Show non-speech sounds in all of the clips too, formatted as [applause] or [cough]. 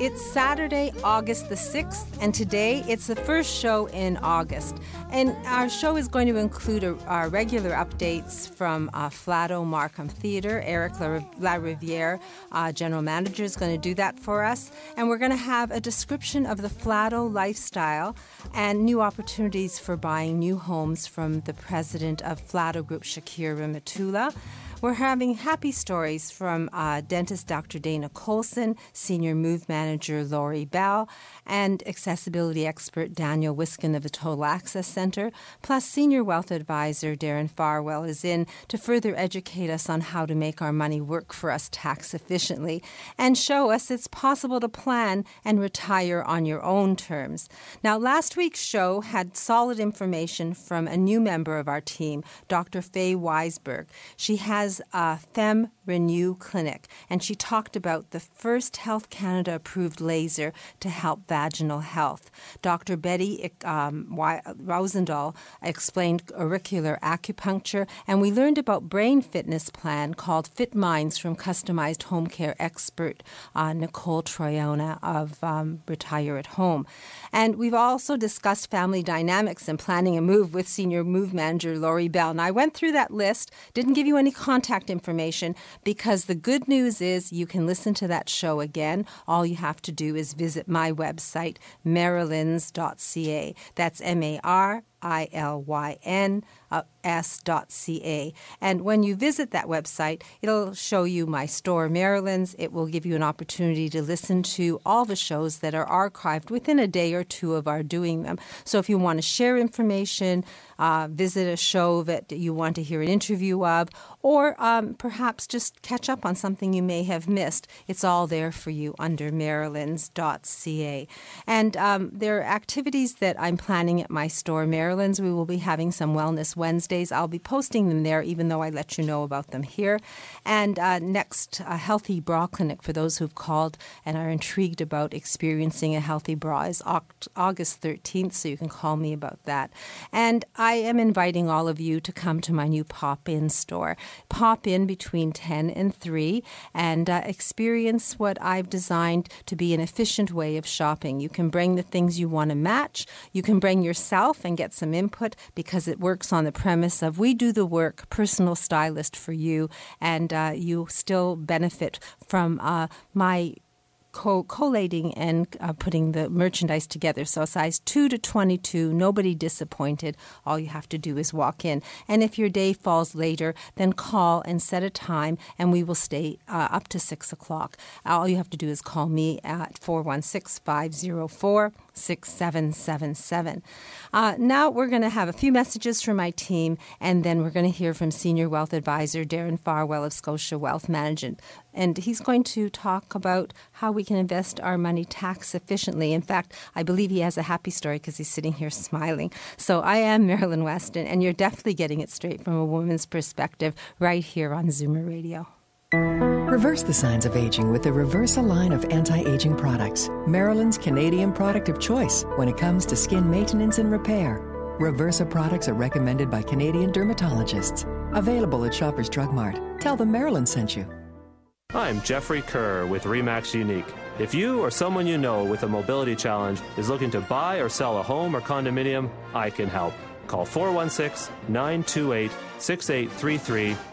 It's Saturday, August the 6th, and today it's the first show in August. And our show is going to include a, our regular updates from uh, Flato Markham Theatre. Eric La Riviere, uh, general manager, is going to do that for us. And we're going to have a description of the Flato lifestyle and new opportunities for buying new homes from the president of Flato Group, Shakir Rehmatullah. We're having happy stories from uh, dentist Dr. Dana Colson, senior move manager Lori Bell, and accessibility expert Daniel Wiskin of the Total Access Center, plus senior wealth advisor Darren Farwell is in to further educate us on how to make our money work for us tax efficiently and show us it's possible to plan and retire on your own terms. Now, last week's show had solid information from a new member of our team, Dr. Faye Weisberg. She has has a uh, Fem Renew clinic, and she talked about the first Health Canada approved laser to help vaginal health. Dr. Betty um, Rosendahl explained auricular acupuncture, and we learned about brain fitness plan called Fit Minds from customized home care expert uh, Nicole Troiana of um, Retire at Home. And we've also discussed family dynamics and planning a move with senior move manager Lori Bell. And I went through that list, didn't give you any contact information because the good news is you can listen to that show again. All you have to do is visit my website, marilyns.ca. That's M A R I L Y N s.ca. And when you visit that website, it'll show you my store, Marilyn's. It will give you an opportunity to listen to all the shows that are archived within a day or two of our doing them. So if you want to share information, uh, visit a show that you want to hear an interview of, or um, perhaps just catch up on something you may have missed, it's all there for you under marilyns.ca. And um, there are activities that I'm planning at my store, Marilyn's. We will be having some Wellness Wednesdays. I'll be posting them there, even though I let you know about them here. And uh, next, a healthy bra clinic for those who've called and are intrigued about experiencing a healthy bra is August 13th, so you can call me about that. And I am inviting all of you to come to my new pop in store. Pop in between 10 and 3 and uh, experience what I've designed to be an efficient way of shopping. You can bring the things you want to match, you can bring yourself and get some input because it works on the premise of we do the work, personal stylist for you, and uh, you still benefit from uh, my co- collating and uh, putting the merchandise together. So size 2 to 22, nobody disappointed. All you have to do is walk in. And if your day falls later, then call and set a time, and we will stay uh, up to 6 o'clock. All you have to do is call me at 416 504 6777. Uh, now we're going to have a few messages from my team, and then we're going to hear from Senior Wealth Advisor Darren Farwell of Scotia Wealth Management. And he's going to talk about how we can invest our money tax efficiently. In fact, I believe he has a happy story because he's sitting here smiling. So I am Marilyn Weston, and you're definitely getting it straight from a woman's perspective right here on Zoomer Radio. Reverse the signs of aging with the Reversa line of anti aging products, Marilyn's Canadian product of choice when it comes to skin maintenance and repair. Reversa products are recommended by Canadian dermatologists. Available at Shoppers Drug Mart. Tell them Marilyn sent you. I'm Jeffrey Kerr with REMAX Unique. If you or someone you know with a mobility challenge is looking to buy or sell a home or condominium, I can help. Call 416 928 6833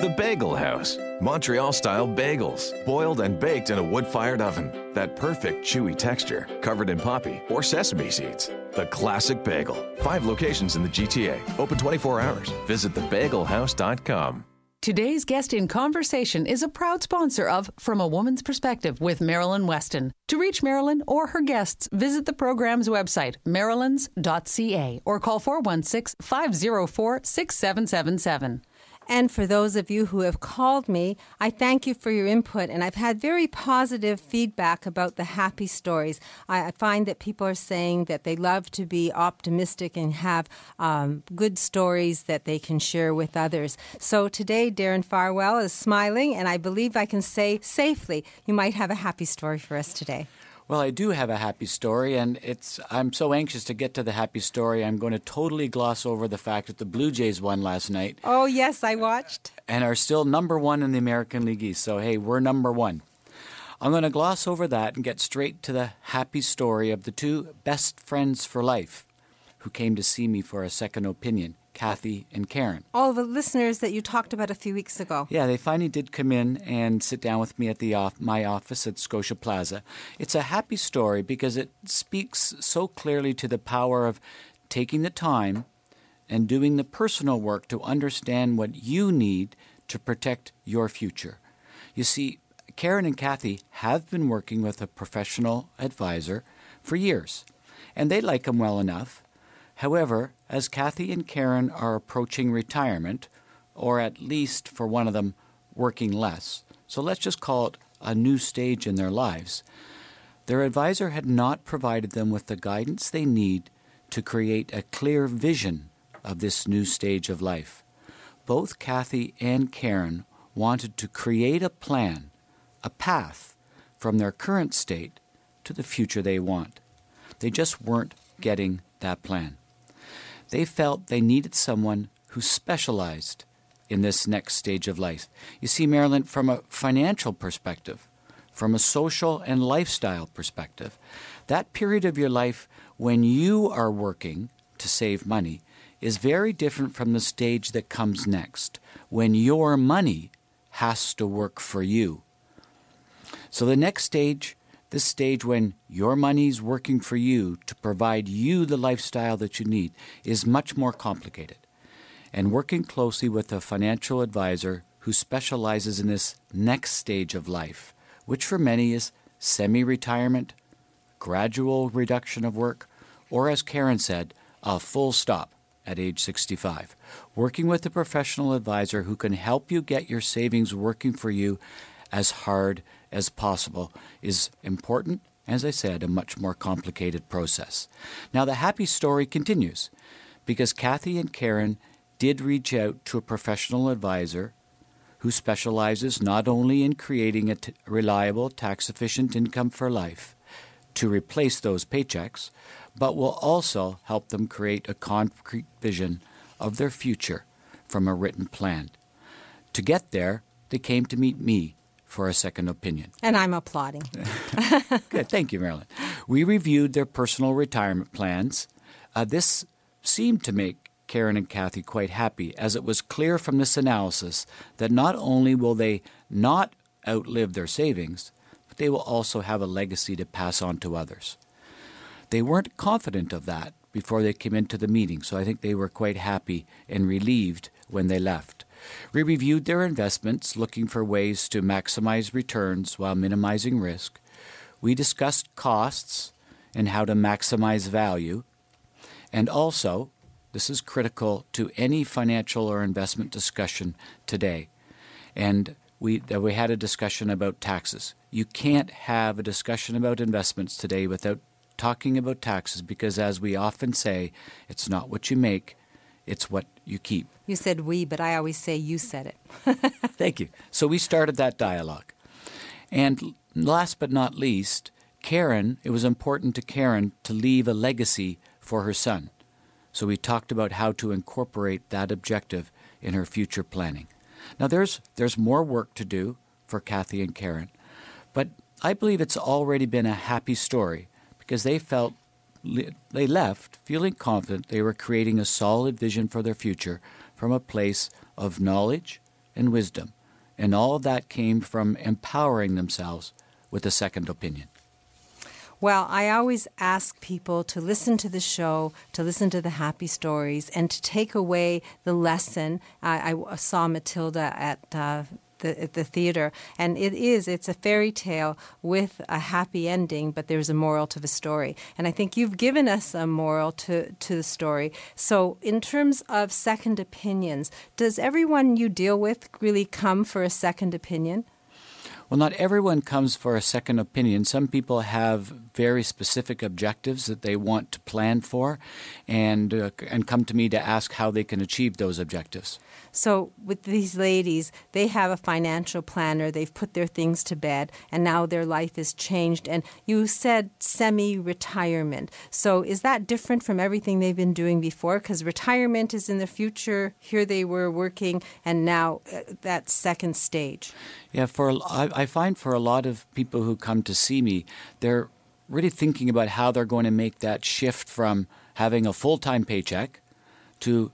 The Bagel House. Montreal style bagels, boiled and baked in a wood fired oven. That perfect chewy texture, covered in poppy or sesame seeds. The classic bagel. Five locations in the GTA, open 24 hours. Visit thebagelhouse.com. Today's guest in conversation is a proud sponsor of From a Woman's Perspective with Marilyn Weston. To reach Marilyn or her guests, visit the program's website, marilyns.ca, or call 416 504 6777. And for those of you who have called me, I thank you for your input. And I've had very positive feedback about the happy stories. I, find that people are saying that they love to be optimistic and have um, good stories that they can share with others. So today, Darren Farwell is smiling, and I believe I can say safely you might have a happy story for us today. Well, I do have a happy story, and it's I'm so anxious to get to the happy story. I'm going to totally gloss over the fact that the Blue Jays won last night. Oh yes, I watched. And are still number one in the American League East. So hey, we're number one. I'm going to gloss over that and get straight to the happy story of the two best friends for life who came to see me for a second opinion. Kathy and Karen. All the listeners that you talked about a few weeks ago. Yeah, they finally did come in and sit down with me at the off- my office at Scotia Plaza. It's a happy story because it speaks so clearly to the power of taking the time and doing the personal work to understand what you need to protect your future. You see, Karen and Kathy have been working with a professional advisor for years, and they like him well enough. However, as Kathy and Karen are approaching retirement, or at least for one of them, working less, so let's just call it a new stage in their lives, their advisor had not provided them with the guidance they need to create a clear vision of this new stage of life. Both Kathy and Karen wanted to create a plan, a path from their current state to the future they want. They just weren't getting that plan. They felt they needed someone who specialized in this next stage of life. You see, Marilyn, from a financial perspective, from a social and lifestyle perspective, that period of your life when you are working to save money is very different from the stage that comes next, when your money has to work for you. So the next stage this stage when your money's working for you to provide you the lifestyle that you need is much more complicated. And working closely with a financial advisor who specializes in this next stage of life, which for many is semi retirement, gradual reduction of work, or as Karen said, a full stop at age 65. Working with a professional advisor who can help you get your savings working for you as hard as possible is important, as I said, a much more complicated process. Now, the happy story continues because Kathy and Karen did reach out to a professional advisor who specializes not only in creating a t- reliable, tax efficient income for life to replace those paychecks, but will also help them create a concrete vision of their future from a written plan. To get there, they came to meet me for a second opinion. And I'm applauding. [laughs] Good. Thank you, Marilyn. We reviewed their personal retirement plans. Uh, this seemed to make Karen and Kathy quite happy, as it was clear from this analysis that not only will they not outlive their savings, but they will also have a legacy to pass on to others. They weren't confident of that before they came into the meeting, so I think they were quite happy and relieved when they left. We reviewed their investments, looking for ways to maximize returns while minimizing risk. We discussed costs and how to maximize value. And also, this is critical to any financial or investment discussion today. And we, we had a discussion about taxes. You can't have a discussion about investments today without talking about taxes because, as we often say, it's not what you make, it's what you keep. You said we, but I always say you said it. [laughs] Thank you. So we started that dialogue. And last but not least, Karen, it was important to Karen to leave a legacy for her son. So we talked about how to incorporate that objective in her future planning. Now there's there's more work to do for Kathy and Karen, but I believe it's already been a happy story because they felt they left feeling confident they were creating a solid vision for their future from a place of knowledge, and wisdom. And all of that came from empowering themselves with a second opinion. Well, I always ask people to listen to the show, to listen to the happy stories, and to take away the lesson. I, I saw Matilda at uh, the, the theater. And it is, it's a fairy tale with a happy ending, but there's a moral to the story. And I think you've given us a moral to, to the story. So, in terms of second opinions, does everyone you deal with really come for a second opinion? Well, not everyone comes for a second opinion. Some people have very specific objectives that they want to plan for and, uh, and come to me to ask how they can achieve those objectives. So, with these ladies, they have a financial planner, they've put their things to bed, and now their life is changed. And you said semi retirement. So, is that different from everything they've been doing before? Because retirement is in the future. Here they were working, and now uh, that second stage. Yeah, for I, I find for a lot of people who come to see me, they're really thinking about how they're going to make that shift from having a full time paycheck to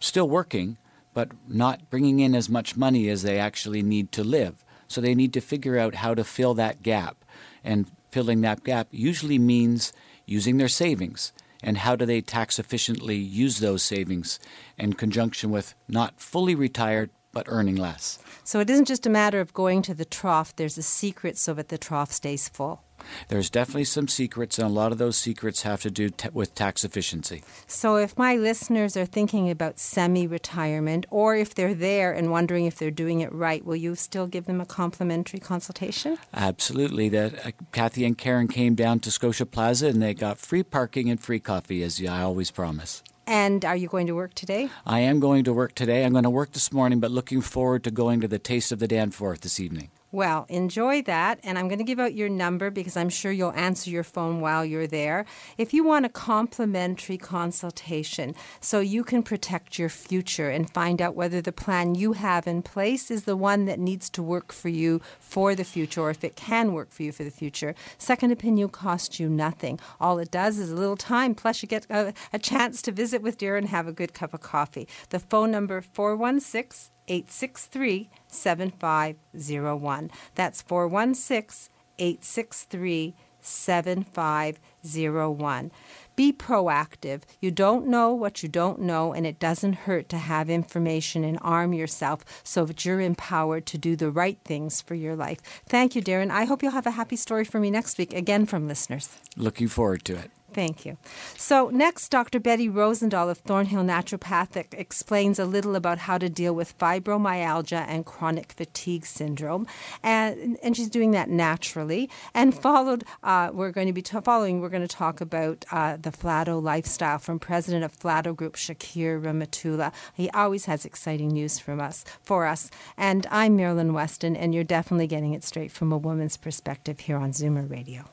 still working but not bringing in as much money as they actually need to live. So they need to figure out how to fill that gap. And filling that gap usually means using their savings. And how do they tax efficiently use those savings in conjunction with not fully retired but earning less? So it isn't just a matter of going to the trough, there's a secret so that the trough stays full. There's definitely some secrets, and a lot of those secrets have to do t- with tax efficiency. So, if my listeners are thinking about semi retirement, or if they're there and wondering if they're doing it right, will you still give them a complimentary consultation? Absolutely. That uh, Kathy and Karen came down to Scotia Plaza, and they got free parking and free coffee, as I always promise. And are you going to work today? I am going to work today. I'm going to work this morning, but looking forward to going to the Taste of the Danforth this evening. Well, enjoy that. And I'm going to give out your number because I'm sure you'll answer your phone while you're there. If you want a complimentary consultation so you can protect your future and find out whether the plan you have in place is the one that needs to work for you for the future or if it can work for you for the future, Second Opinion costs you nothing. All it does is a little time, plus you get a, a chance to visit with Dear and have a good cup of coffee. The phone number 416 863 7501. That's 416 863 7501. Be proactive. You don't know what you don't know, and it doesn't hurt to have information and arm yourself so that you're empowered to do the right things for your life. Thank you, Darren. I hope you'll have a happy story for me next week, again from listeners. Looking forward to it. Thank you. So, next, Dr. Betty Rosendahl of Thornhill Naturopathic explains a little about how to deal with fibromyalgia and chronic fatigue syndrome. And, and she's doing that naturally. And followed, uh, we're going to be t- following, we're going to talk about uh, the Flato lifestyle from president of Flato Group, Shakir Rehmatullah. He always has exciting news from us, for us. And I'm Marilyn Weston, and you're definitely getting it straight from a woman's perspective here on Zoomer Radio.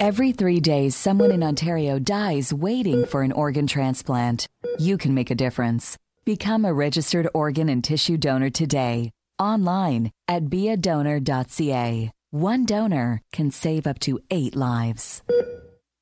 Every three days, someone in Ontario dies waiting for an organ transplant. You can make a difference. Become a registered organ and tissue donor today, online at beadonor.ca. One donor can save up to eight lives.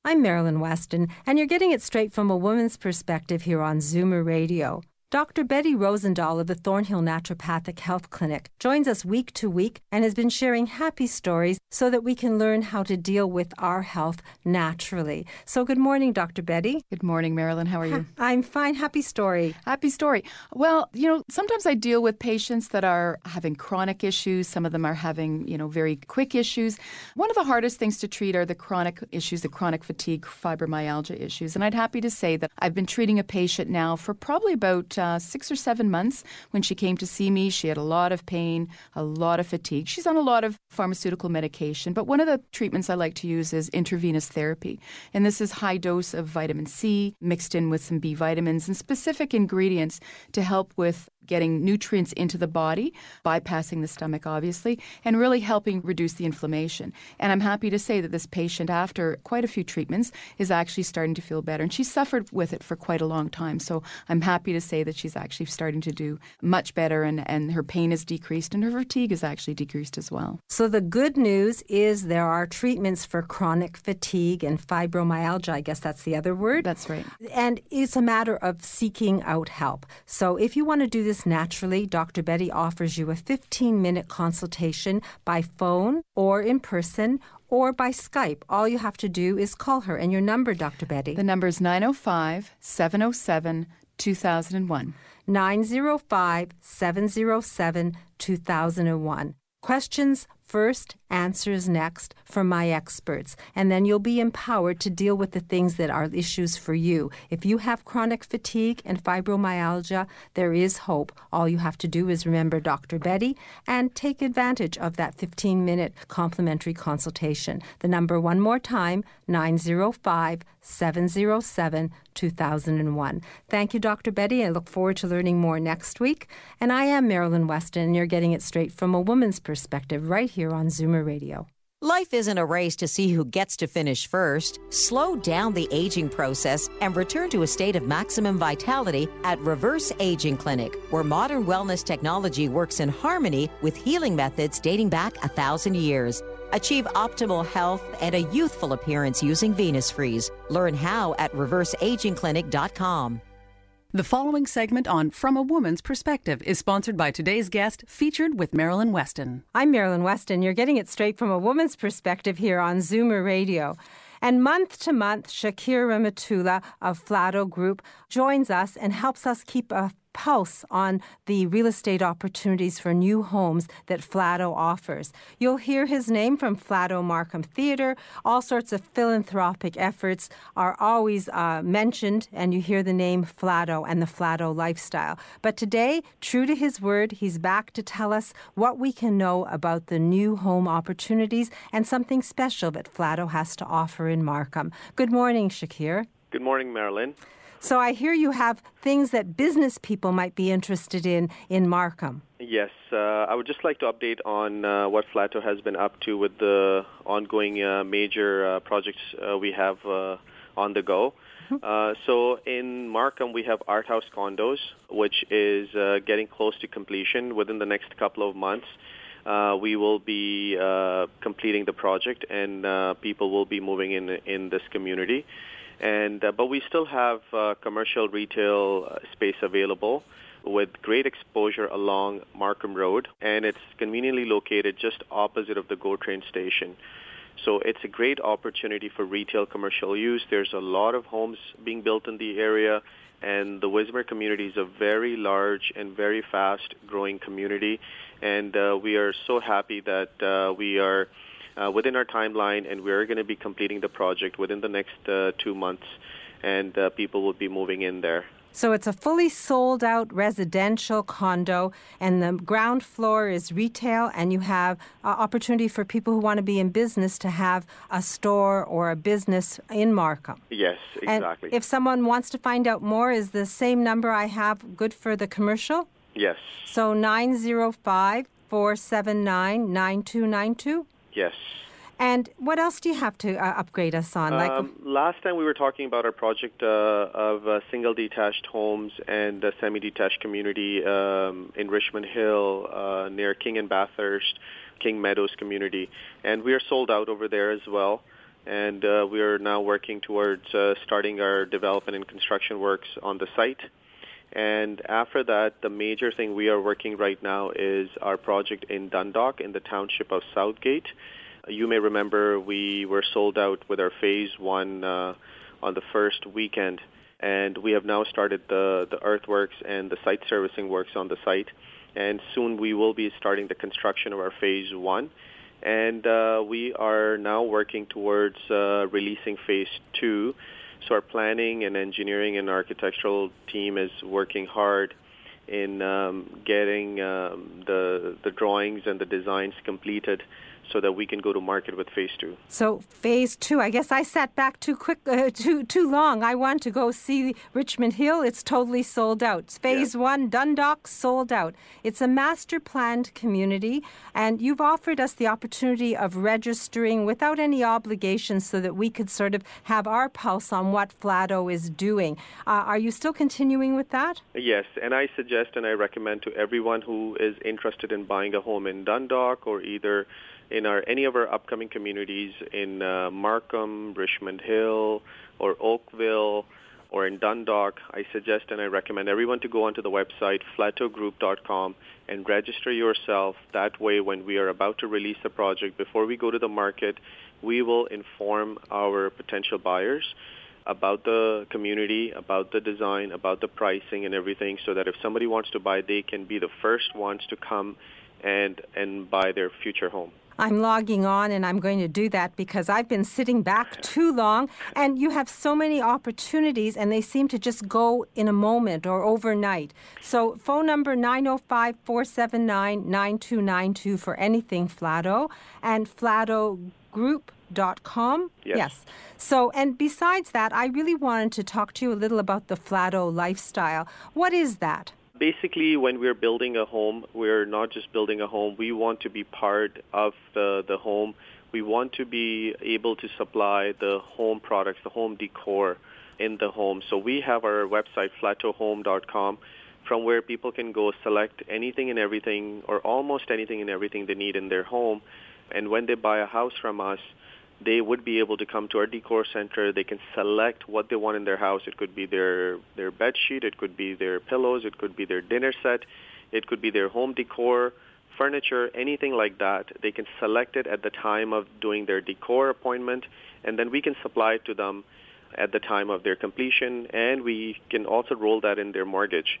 I'm Marilyn Weston, and you're getting it straight from a woman's perspective here on Zoomer Radio. Dr. Betty Rosendahl of the Thornhill Naturopathic Health Clinic joins us week to week and has been sharing happy stories so that we can learn how to deal with our health naturally. So, good morning, Dr. Betty. Good morning, Marilyn. How are you? [laughs] I'm fine. Happy story. Happy story. Well, you know, sometimes I deal with patients that are having chronic issues. Some of them are having, you know, very quick issues. One of the hardest things to treat are the chronic issues, the chronic fatigue, fibromyalgia issues. And I'd happy to say that I've been treating a patient now for probably about uh, six or seven months when she came to see me. She had a lot of pain, a lot of fatigue. She's on a lot of pharmaceutical medication, but one of the treatments I like to use is intravenous therapy. And this is high dose of vitamin C mixed in with some B vitamins and specific ingredients to help with getting nutrients into the body, bypassing the stomach, obviously, and really helping reduce the inflammation. And I'm happy to say that this patient, after quite a few treatments, is actually starting to feel better. And she suffered with it for quite a long time. So I'm happy to say that she's actually starting to do much better and, and her pain is decreased and her fatigue is actually decreased as well. So the good news is there are treatments for chronic fatigue and fibromyalgia. I guess that's the other word. That's right. And it's a matter of seeking out help. So if you want to do this this naturally, Dr. Betty offers you a 15 minute consultation by phone or in person or by Skype. All you have to do is call her. And your number, Dr. Betty? The number is 905 707 2001. 905 707 2001. Questions first, answers next from my experts. And then you'll be empowered to deal with the things that are issues for you. If you have chronic fatigue and fibromyalgia, there is hope. All you have to do is remember Dr. Betty and take advantage of that 15 minute complimentary consultation. The number, one more time, 905 707 2001. Thank you, Dr. Betty. I look forward to learning more next week. And I am Marilyn Weston, and you're getting it straight from a woman's perspective right here on Zoomer Radio. Life isn't a race to see who gets to finish first. Slow down the aging process and return to a state of maximum vitality at Reverse Aging Clinic, where modern wellness technology works in harmony with healing methods dating back a thousand years. Achieve optimal health and a youthful appearance using Venus Freeze. Learn how at reverseagingclinic.com. The following segment on From a Woman's Perspective is sponsored by today's guest, featured with Marilyn Weston. I'm Marilyn Weston. You're getting it straight from a woman's perspective here on Zoomer Radio. And month to month, Shakir Rehmatullah of Flato Group joins us and helps us keep a pulse on the real estate opportunities for new homes that Flato offers. You'll hear his name from Flato Markham Theatre. All sorts of philanthropic efforts are always uh, mentioned, and you hear the name Flato and the Flato lifestyle. But today, true to his word, he's back to tell us what we can know about the new home opportunities and something special that Flato has to offer in Markham. Good morning, Shakir. Good morning, Marilyn. So I hear you have things that business people might be interested in in Markham. Yes, uh, I would just like to update on uh, what Flato has been up to with the ongoing uh, major uh, projects uh, we have uh, on the go. Uh, so in Markham, we have Art House Condos, which is uh, getting close to completion within the next couple of months. Uh, we will be uh, completing the project, and uh, people will be moving in in this community. And uh, but we still have uh, commercial retail uh, space available with great exposure along Markham Road, and it's conveniently located just opposite of the GO train station. So it's a great opportunity for retail commercial use. There's a lot of homes being built in the area, and the Wismer community is a very large and very fast growing community. And uh, we are so happy that uh, we are uh, within our timeline, and we're going to be completing the project within the next uh, two months, and uh, people will be moving in there. So it's a fully sold out residential condo, and the ground floor is retail, and you have uh, opportunity for people who want to be in business to have a store or a business in Markham. Yes, exactly. And if someone wants to find out more, is the same number I have good for the commercial? Yes. So 905 479 9292? Yes. And what else do you have to uh, upgrade us on? Um, like last time we were talking about our project uh, of uh, single detached homes and a semi-detached community um, in Richmond Hill uh, near King and Bathurst, King Meadows community, and we are sold out over there as well. And uh, we are now working towards uh, starting our development and construction works on the site. And after that, the major thing we are working right now is our project in Dundalk in the township of Southgate. You may remember we were sold out with our phase one uh, on the first weekend, and we have now started the, the earthworks and the site servicing works on the site. And soon we will be starting the construction of our phase one. And uh, we are now working towards uh, releasing phase two. So our planning and engineering and architectural team is working hard in um, getting um, the the drawings and the designs completed so that we can go to market with phase two. So phase two, I guess I sat back too quick, uh, too too long. I want to go see Richmond Hill. It's totally sold out. Phase yeah. one, Dundalk, sold out. It's a master planned community, and you've offered us the opportunity of registering without any obligations, so that we could sort of have our pulse on what Flato is doing. Uh, are you still continuing with that? Yes, and I suggest and I recommend to everyone who is interested in buying a home in Dundalk or either in our any of our upcoming communities in uh, Markham, Richmond Hill, or Oakville, or in Dundalk, I suggest and I recommend everyone to go onto the website flatogroup.com and register yourself. That way, when we are about to release the project, before we go to the market, we will inform our potential buyers about the community, about the design, about the pricing and everything so that if somebody wants to buy, they can be the first ones to come and and buy their future home. I'm logging on and I'm going to do that because I've been sitting back too long and you have so many opportunities and they seem to just go in a moment or overnight. So phone number 905-479-9292 for anything Flato and Flato Group dot com. Yes. yes. So, and besides that, I really wanted to talk to you a little about the Flato lifestyle. What is that? Basically, when we're building a home, we're not just building a home. We want to be part of the, the home. We want to be able to supply the home products, the home decor in the home. So we have our website, flatohome.com, from where people can go select anything and everything, or almost anything and everything they need in their home. And when they buy a house from us, they would be able to come to our decor center. They can select what they want in their house. It could be their their bed sheet, it could be their pillows, it could be their dinner set, it could be their home decor, furniture, anything like that. They can select it at the time of doing their decor appointment, and then we can supply it to them at the time of their completion, and we can also roll that in their mortgage.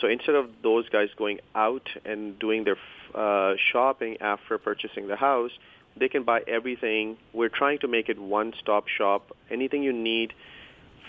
So instead of those guys going out and doing their uh, shopping after purchasing the house, they can buy everything. We're trying to make it one-stop shop. Anything you need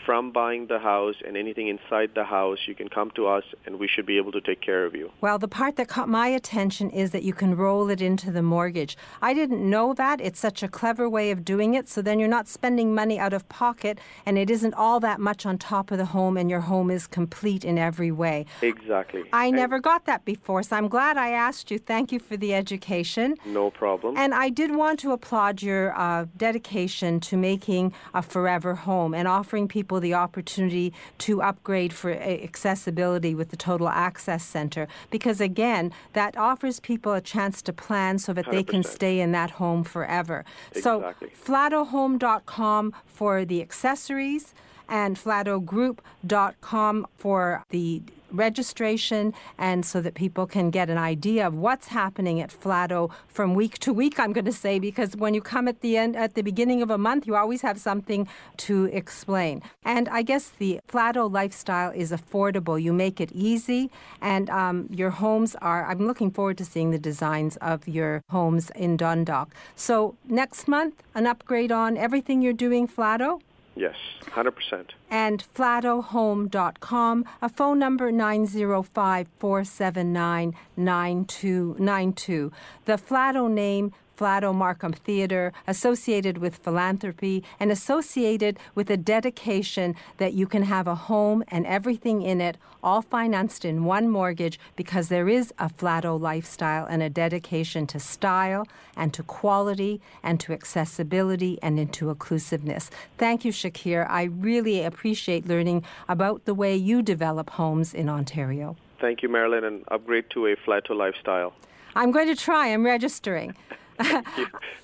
from buying the house and anything inside the house, you can come to us and we should be able to take care of you. Well, the part that caught my attention is that you can roll it into the mortgage. I didn't know that. It's such a clever way of doing it. So then you're not spending money out of pocket and it isn't all that much on top of the home and your home is complete in every way. Exactly. I And never got that before, so I'm glad I asked you. Thank you for the education. No problem. And I did want to applaud your uh, dedication to making a forever home and offering people the opportunity to upgrade for uh, accessibility with the Total Access Center. Because again, that offers people a chance to plan so that they can stay in that home forever. Exactly. So, flatohome.com for the accessories and flatogroup.com for the registration and so that people can get an idea of what's happening at Flato from week to week I'm going to say because when you come at the end at the beginning of a month you always have something to explain. And I guess the Flato lifestyle is affordable. You make it easy and um, your homes are I'm looking forward to seeing the designs of your homes in Dundalk. So next month an upgrade on everything you're doing Flato Yes, 100%. and flatohome.com, a phone number 905 479 9292. The Flato name, Flato Markham Theater, associated with philanthropy and associated with a dedication that you can have a home and everything in it, all financed in one mortgage, because there is a Flato lifestyle and a dedication to style and to quality and to accessibility and into inclusiveness. Thank you, Shakir. I really appreciate learning about the way you develop homes in Ontario. Thank you, Marilyn, and upgrade to a Flato lifestyle. I'm going to try. I'm registering. [laughs]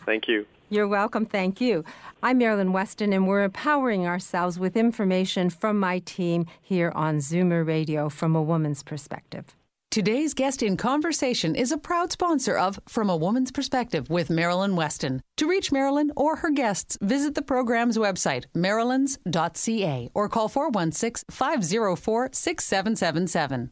Thank you. You're welcome. Thank you. I'm Marilyn Weston, and we're empowering ourselves with information from my team here on Zoomer Radio from a woman's perspective. Today's guest in conversation is a proud sponsor of From a Woman's Perspective with Marilyn Weston. To reach Marilyn or her guests, visit the program's website, marilyns.ca, or call 416 504 6777.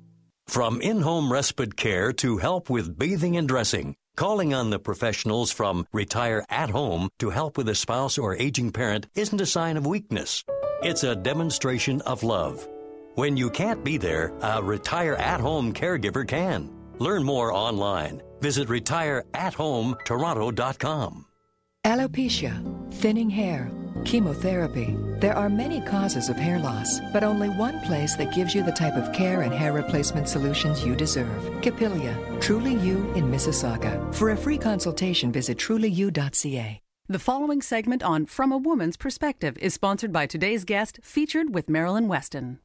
From in home respite care to help with bathing and dressing, calling on the professionals from Retire at Home to help with a spouse or aging parent isn't a sign of weakness. It's a demonstration of love. When you can't be there, a Retire at Home caregiver can. Learn more online. Visit retireathometoronto.com. Alopecia, thinning hair, chemotherapy, There are many causes of hair loss, but only one place that gives you the type of care and hair replacement solutions you deserve. Capilia, Truly You in Mississauga. For a free consultation, visit trulyu.ca. The following segment on From a Woman's Perspective is sponsored by today's guest, featured with Marilyn Weston.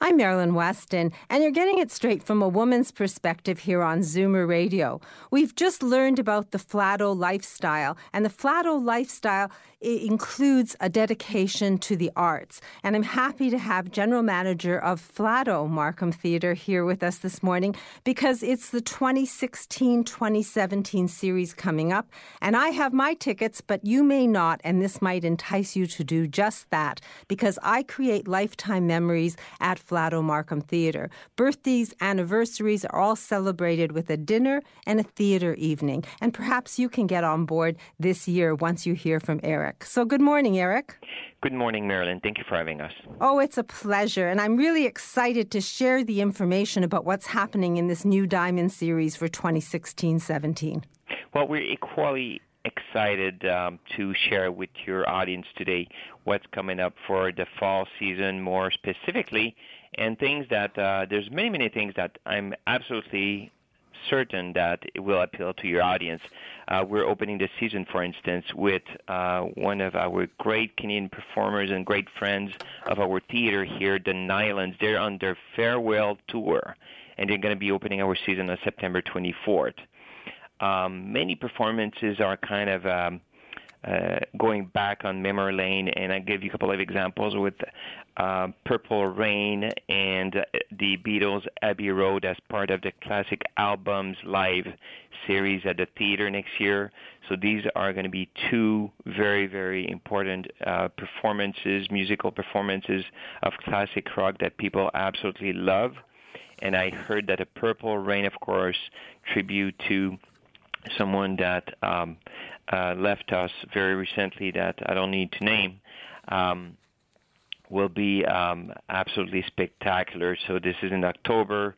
I'm Marilyn Weston, and you're getting it straight from a woman's perspective here on Zoomer Radio. We've just learned about the Flato lifestyle, and the Flato lifestyle includes a dedication to the arts. And I'm happy to have General Manager of Flato Markham Theatre here with us this morning because it's the 2016 2017 series coming up. And I have my tickets, but you may not, and this might entice you to do just that because I create lifetime memories at Flato Markham Theatre. Birthdays, anniversaries are all celebrated with a dinner and a theatre evening. And perhaps you can get on board this year once you hear from Eric. Eric. So, good morning, Eric. Good morning, Marilyn. Thank you for having us. Oh, it's a pleasure. And I'm really excited to share the information about what's happening in this new Diamond series for 2016 17. Well, we're equally excited um, to share with your audience today what's coming up for the fall season more specifically and things that uh, there's many many things that I'm absolutely certain that it will appeal to your audience. Uh, we're opening the season, for instance, with uh, one of our great Canadian performers and great friends of our theater here, the Nylons. They're on their farewell tour, and they're going to be opening our season on September 24th. Um, many performances are kind of um, uh, going back on memory lane, and I give you a couple of examples with uh, Purple Rain and the Beatles' Abbey Road as part of the Classic Albums Live series at the theater next year. So these are going to be two very, very important uh, performances, musical performances of classic rock that people absolutely love. And I heard that a Purple Rain, of course, tribute to someone that um, uh, left us very recently that I don't need to name. Um, will be um, absolutely spectacular. So this is in October.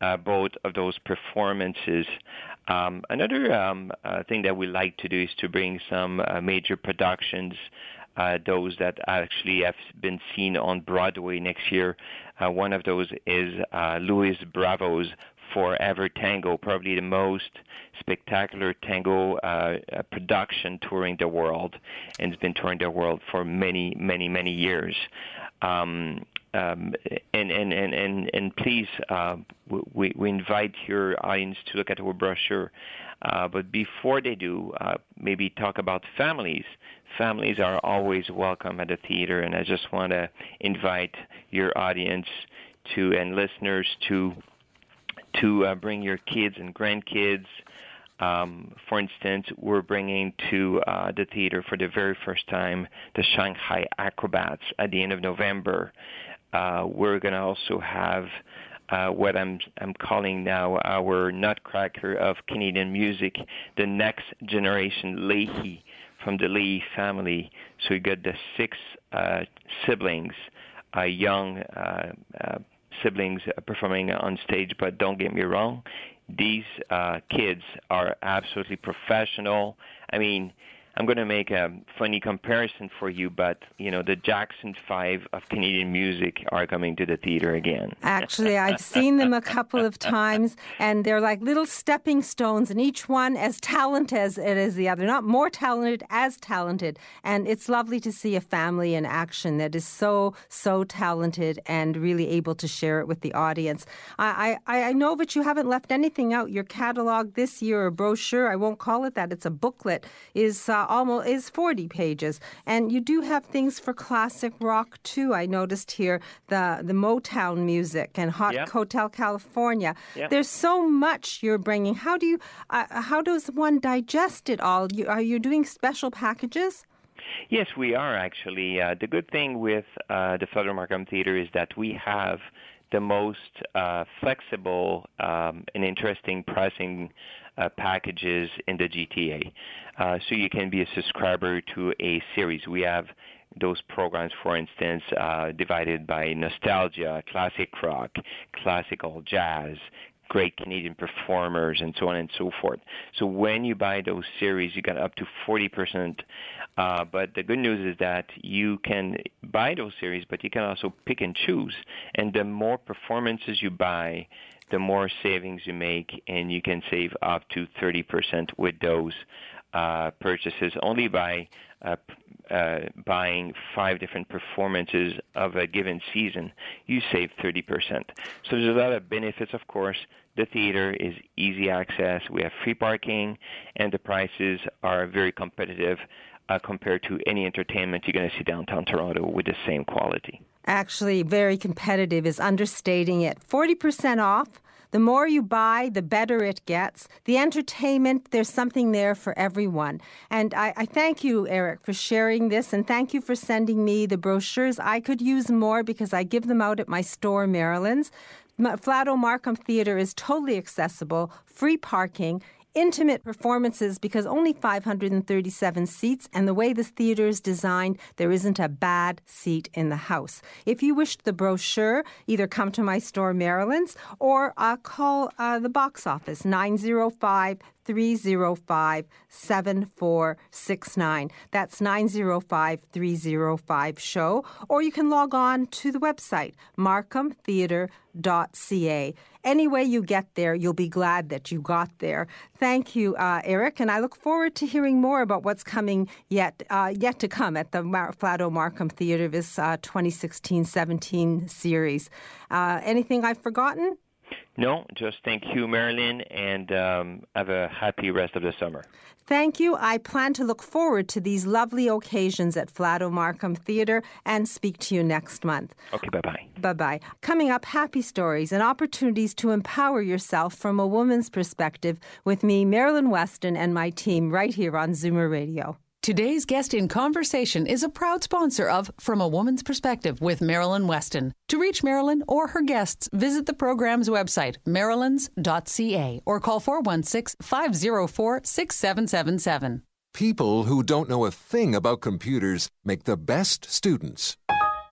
Uh, both of those performances. Um, another um, uh, thing that we like to do is to bring some uh, major productions, uh, those that actually have been seen on Broadway next year. Uh, one of those is uh, Luis Bravo's Forever Tango, probably the most spectacular tango uh, uh, production touring the world, and it's been touring the world for many, many, many years. Um, um, and, and, and, and, and please, uh, we, we invite your audience to look at our brochure. Uh, but before they do, uh, maybe talk about families. Families are always welcome at the theater, and I just want to invite your audience to and listeners to to uh, bring your kids and grandkids. Um, for instance, we're bringing to uh, the theater for the very first time the Shanghai Acrobats at the end of November. Uh, we're going to also have uh, what I'm I'm calling now our Nutcracker of Canadian music, the next generation Leahy from the Lee family. So you got the six uh, siblings, uh, young uh, uh, siblings performing on stage, but don't get me wrong, these uh, kids are absolutely professional. I mean, I'm going to make a funny comparison for you, but you know the Jackson Five of Canadian music are coming to the theater again. [laughs] Actually, I've seen them a couple of times, and they're like little stepping stones, and each one as talented as it is the other. Not more talented, as talented. And it's lovely to see a family in action that is so so talented and really able to share it with the audience. I I, I know that you haven't left anything out. Your catalog this year, a brochure. I won't call it that. It's a booklet. Is uh, almost is 40 pages, and you do have things for classic rock too. I noticed here the the Motown music and Hot yep. Hotel California. There's so much you're bringing. How do you uh, how does one digest it all? You, are you doing special packages? Yes, we are actually. Uh, the good thing with uh, the Flato Markham Theater is that we have the most uh, flexible um, and interesting pricing uh, packages in the GTA. Uh, so you can be a subscriber to a series. We have those programs, for instance, uh, divided by nostalgia, classic rock, classical jazz, great Canadian performers and so on and so forth. So when you buy those series, you get up to 40%. Uh, but the good news is that you can buy those series, but you can also pick and choose. And the more performances you buy, the more savings you make, and you can save up to 30% with those uh, purchases only by uh, uh, buying five different performances of a given season, you save 30%. So there's a lot of benefits, of course. The theater is easy access. We have free parking, and the prices are very competitive uh, compared to any entertainment you're going to see downtown Toronto with the same quality. Actually, very competitive is understating it. 40% off the more you buy, the better it gets. The entertainment, there's something there for everyone. And I, I, thank you, Eric, for sharing this, and thank you for sending me the brochures. I could use more because I give them out at my store, Marilyn's. Flato Markham Theatre is totally accessible, free parking intimate performances because only 537 seats, and the way this theater is designed, there isn't a bad seat in the house. If you wish the brochure, either come to my store, Marilyn's, or uh, call uh, the box office, 905 305 7469. That's 905 305 show. Or you can log on to the website, markhamtheatre.ca. Any way you get there, you'll be glad that you got there. Thank you, uh, Eric, and I look forward to hearing more about what's coming yet uh, yet to come at the Mar- Flato Markham Theatre this 2016-17 uh, series. Uh, anything I've forgotten? No, just thank you, Marilyn, and um, have a happy rest of the summer. Thank you. I plan to look forward to these lovely occasions at Flato Markham Theatre and speak to you next month. Okay, bye bye. Bye bye. Coming up, happy stories and opportunities to empower yourself from a woman's perspective with me, Marilyn Weston, and my team right here on Zoomer Radio. Today's guest in conversation is a proud sponsor of From a Woman's Perspective with Marilyn Weston. To reach Marilyn or her guests, visit the program's website, marilyns.ca, or call 416 504 6777. People who don't know a thing about computers make the best students.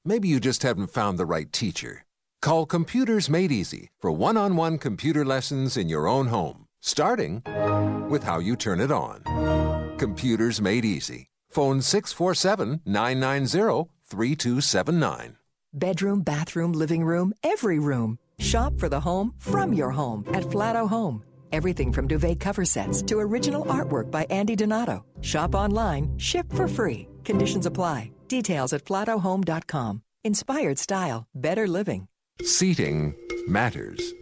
Maybe you just haven't found the right teacher. Call Computers Made Easy for one on one computer lessons in your own home, starting with how you turn it on. Computers Made Easy. Phone 647 990 3279. Bedroom, bathroom, living room, every room. Shop for the home from your home at Flato Home. Everything from duvet cover sets to original artwork by Andy Donato. Shop online, ship for free. Conditions apply. Details at flatohome.com. Inspired style, better living. Seating matters.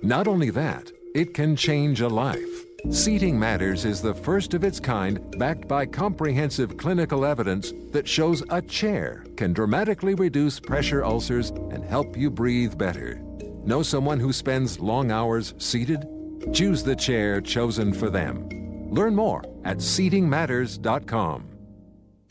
Not only that, it can change a life. Seating Matters is the first of its kind backed by comprehensive clinical evidence that shows a chair can dramatically reduce pressure ulcers and help you breathe better. Know someone who spends long hours seated? Choose the chair chosen for them. Learn more at seatingmatters.com.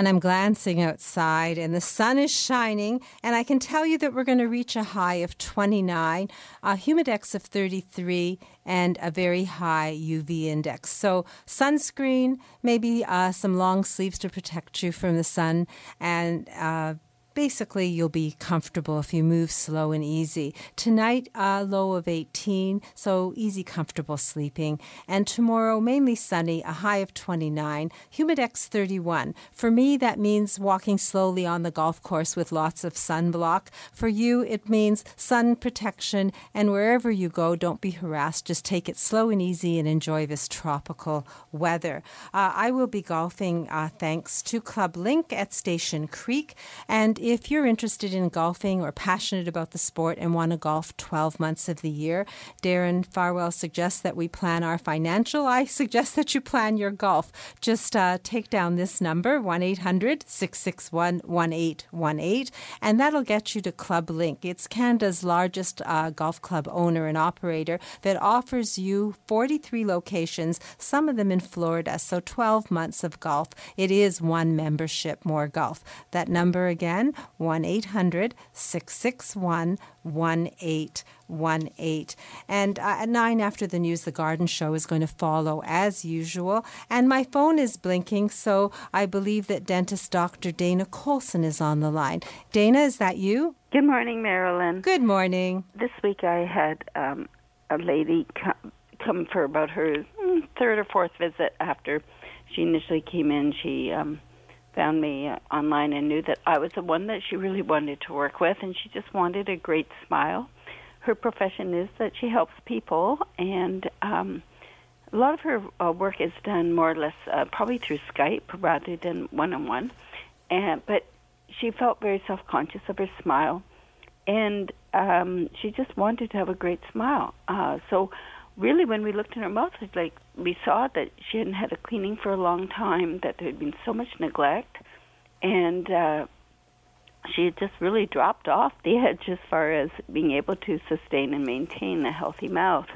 and I'm glancing outside, and the sun is shining, and I can tell you that we're going to reach a high of 29, a humidex of 33, and a very high UV index. So, sunscreen, maybe uh, some long sleeves to protect you from the sun, and uh, basically you'll be comfortable if you move slow and easy. Tonight, a low of 18, so easy, comfortable sleeping. And tomorrow, mainly sunny, a high of 29, humidex 31. For me, that means walking slowly on the golf course with lots of sunblock. For you, it means sun protection, and wherever you go, don't be harassed. Just take it slow and easy and enjoy this tropical weather. Uh, I will be golfing uh, thanks to Club Link at Station Creek, and if you're interested in golfing or passionate about the sport and want to golf 12 months of the year, Darren Farwell suggests that we plan our financial. I suggest that you plan your golf. Just uh, take down this number, 1 800 661 1818, and that'll get you to Club Link. It's Canada's largest uh, golf club owner and operator that offers you 43 locations, some of them in Florida, so 12 months of golf. It is one membership more golf. That number again, again, 1 800 661 1818. And uh, at 9 after the news, the garden show is going to follow as usual. And my phone is blinking, so I believe that dentist Dr. Dana Colson is on the line. Dana, is that you? Good morning, Marilyn. Good morning. This week I had um, a lady come, come for about her third or fourth visit after she initially came in. She um, found me online and knew that I was the one that she really wanted to work with, and she just wanted a great smile. Her profession is that she helps people, and um, a lot of her uh, work is done more or less uh, probably through Skype rather than one on one. And but she felt very self conscious of her smile, and um, she just wanted to have a great smile. Uh, so really, when we looked in her mouth, it's like we saw that she hadn't had a cleaning for a long time, that there had been so much neglect, and uh, she had just really dropped off the [laughs] edge as far as being able to sustain and maintain a healthy mouth.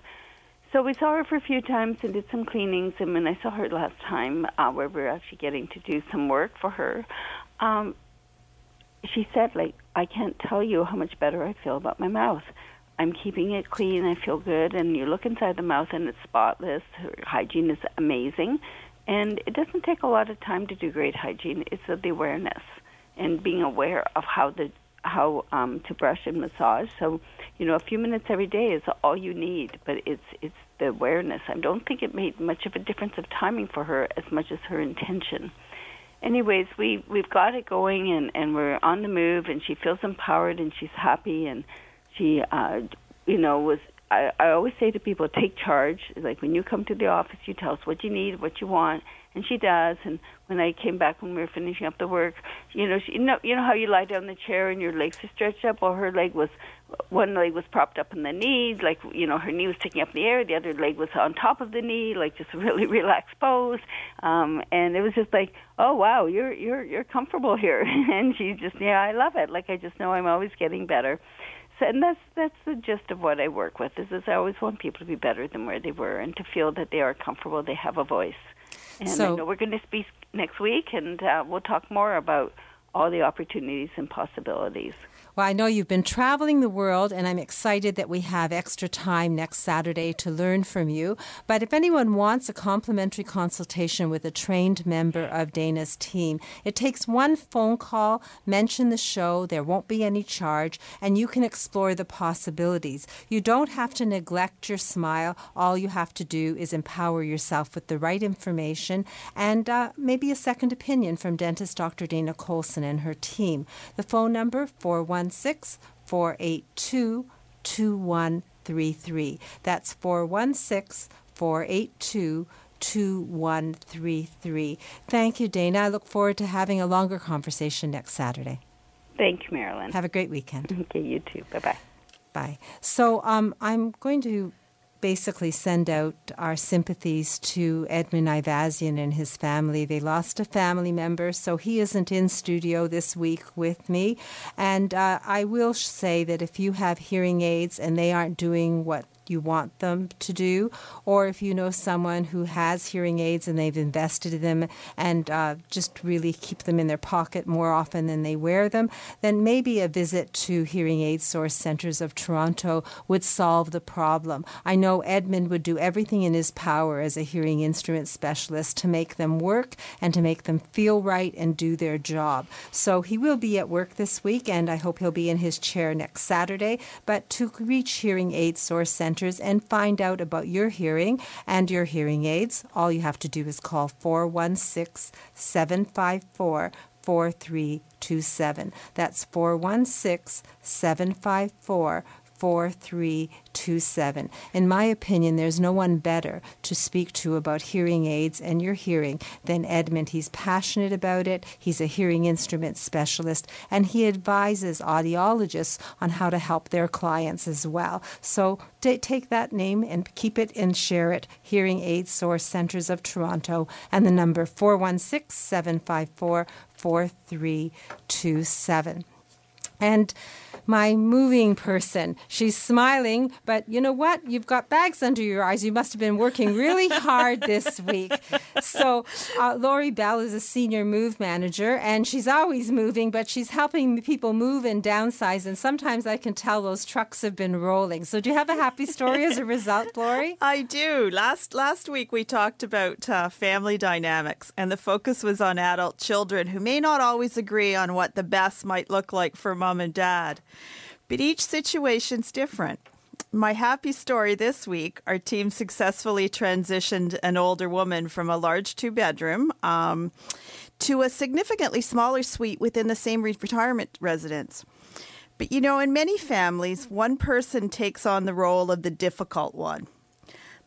So we saw her for a few times and did some cleanings. And when I saw her last time, uh, where we were actually getting to do some work for her, um, she said, like, I can't tell you how much better I feel about my mouth. I'm keeping it clean. I feel good. And you look inside the mouth and it's spotless. Her hygiene is amazing. And it doesn't take a lot of time to do great hygiene. It's the awareness and being aware of how the how um, to brush and massage. So, you know, a few minutes every day is all you need. But it's it's the awareness. I don't think it made much of a difference of timing for her as much as her intention. Anyways, we we've got it going and and we're on the move and she feels empowered and she's happy and she uh you know was I, I always say to people, take charge. Like when you come to the office, you tell us what you need, what you want, and she does. And when I came back when we were finishing up the work, you know, she, you know, you know how you lie down in the chair and your legs are stretched up. Well, her leg was, one leg was propped up in the knees, like you know, her knee was sticking up in the air. The other leg was on top of the knee, like just a [laughs] really relaxed pose. Um, and it was just like, oh wow, you're you're you're comfortable here. [laughs] and she just, yeah, I love it. Like I just know I'm always getting better. So, and that's that's the gist of what I work with. Is, is I always want people to be better than where they were, and to feel that they are comfortable, they have a voice. And So- I know we're going to speak next week, and uh, we'll talk more about all the opportunities and possibilities. Well, I know you've been traveling the world, and I'm excited that we have extra time next Saturday to learn from you. But if anyone wants a complimentary consultation with a trained member of Dana's team, it takes one phone call, mention the show, there won't be any charge, and you can explore the possibilities. You don't have to neglect your smile. All you have to do is empower yourself with the right information and uh, maybe a second opinion from dentist Dr. Dana Colson and her team. The phone number 416 482 2133. That's 416 482 2133. Thank you, Dana. I look forward to having a longer conversation next Saturday. Thank you, Marilyn. Have a great weekend. [laughs] Okay, you too. Bye bye. Bye. So um, I'm going to basically send out our sympathies to Edmund Ivazian and his family. They lost a family member, so he isn't in studio this week with me. And uh, I will say that if you have hearing aids and they aren't doing what you want them to do, or if you know someone who has hearing aids and they've invested in them and uh, just really keep them in their pocket more often than they wear them, then maybe a visit to Hearing Aid Source Centers of Toronto would solve the problem. I know Edmund would do everything in his power as a hearing instrument specialist to make them work and to make them feel right and do their job. So he will be at work this week, and I hope he'll be in his chair next Saturday. But to reach Hearing Aid Source Centers and find out about your hearing and your hearing aids, all you have to do is call 416 754 4327. That's 416 754 4327. In my opinion, there's no one better to speak to about hearing aids and your hearing than Edmund. He's passionate about it, he's a hearing instrument specialist, and he advises audiologists on how to help their clients as well. So ta- take that name and keep it and share it. Hearing Aid Source Centers of Toronto, and the number 416 754 4327. And my moving person. She's smiling, but you know what? You've got bags under your eyes. You must have been working really [laughs] hard this week. So, uh, Lori Bell is a senior move manager, and she's always moving, but she's helping people move and downsize. And sometimes I can tell those trucks have been rolling. So, do you have a happy story as a result, Lori? [laughs] I do. Last last week we talked about uh, family dynamics, and the focus was on adult children who may not always agree on what the best might look like for mom and dad. But each situation's different. My happy story this week our team successfully transitioned an older woman from a large two bedroom um, to a significantly smaller suite within the same retirement residence. But you know, in many families, one person takes on the role of the difficult one.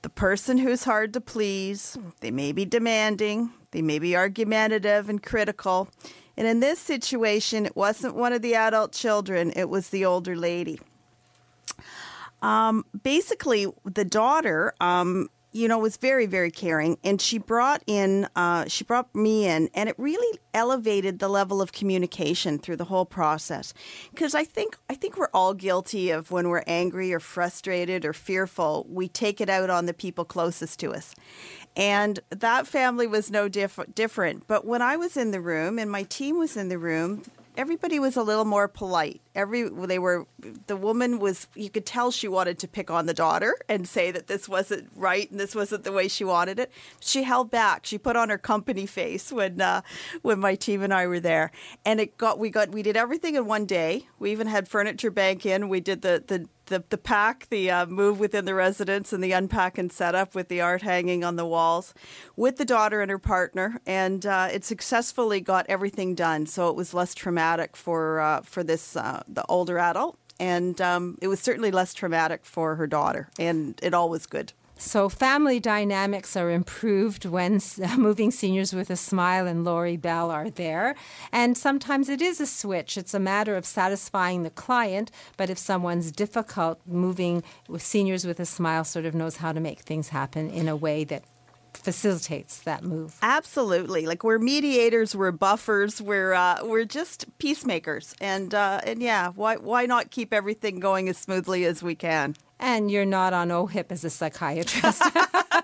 The person who's hard to please, they may be demanding, they may be argumentative and critical, and in this situation, it wasn't one of the adult children, it was the older lady. Um, basically, the daughter, um, you know, was very, very caring, and she brought in, uh, she brought me in, and it really elevated the level of communication through the whole process. Because I think, I think we're all guilty of when we're angry or frustrated or fearful, we take it out on the people closest to us, and that family was no diff- different. But when I was in the room and my team was in the room, everybody was a little more polite. Every they were the woman was you could tell she wanted to pick on the daughter and say that this wasn't right and this wasn't the way she wanted it. She held back. She put on her company face when uh, when my team and I were there, and it got we got we did everything in one day. We even had furniture bank in. We did the the the, the pack, the uh, move within the residence, and the unpack and setup with the art hanging on the walls with the daughter and her partner. And uh, it successfully got everything done. So it was less traumatic for, uh, for this, uh, the older adult. And um, it was certainly less traumatic for her daughter. And it all was good. So, family dynamics are improved when [laughs] moving seniors with a smile and Lori Bell are there. And sometimes it is a switch. It's a matter of satisfying the client, but if someone's difficult, moving with seniors with a smile sort of knows how to make things happen in a way that facilitates that move. Absolutely, like we're mediators, we're buffers, we're uh, we're just peacemakers, and uh, and yeah, why why not keep everything going as smoothly as we can? And you're not on OHIP as a psychiatrist. [laughs]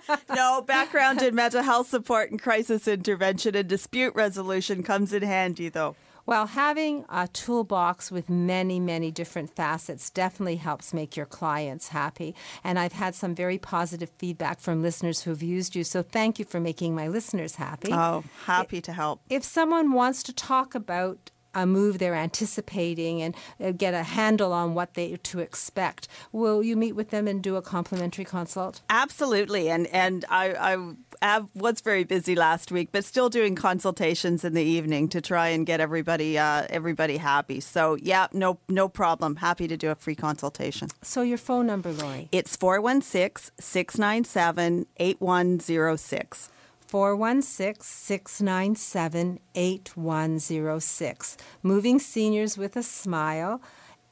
[laughs] no, background in mental health support and crisis intervention and dispute resolution comes in handy, though. Well, having a toolbox with many, many different facets definitely helps make your clients happy. And I've had some very positive feedback from listeners who've used you. So thank you for making my listeners happy. Oh, happy to help. If someone wants to talk about a move they're anticipating and uh, get a handle on what they to expect. Will you meet with them and do a complimentary consult? Absolutely, and and I, I was very busy last week, but still doing consultations in the evening to try and get everybody uh, everybody happy. So yeah, no no problem. Happy to do a free consultation. So your phone number, Lori? It's 416 697 8106. 416 697 8106. Moving Seniors with a Smile.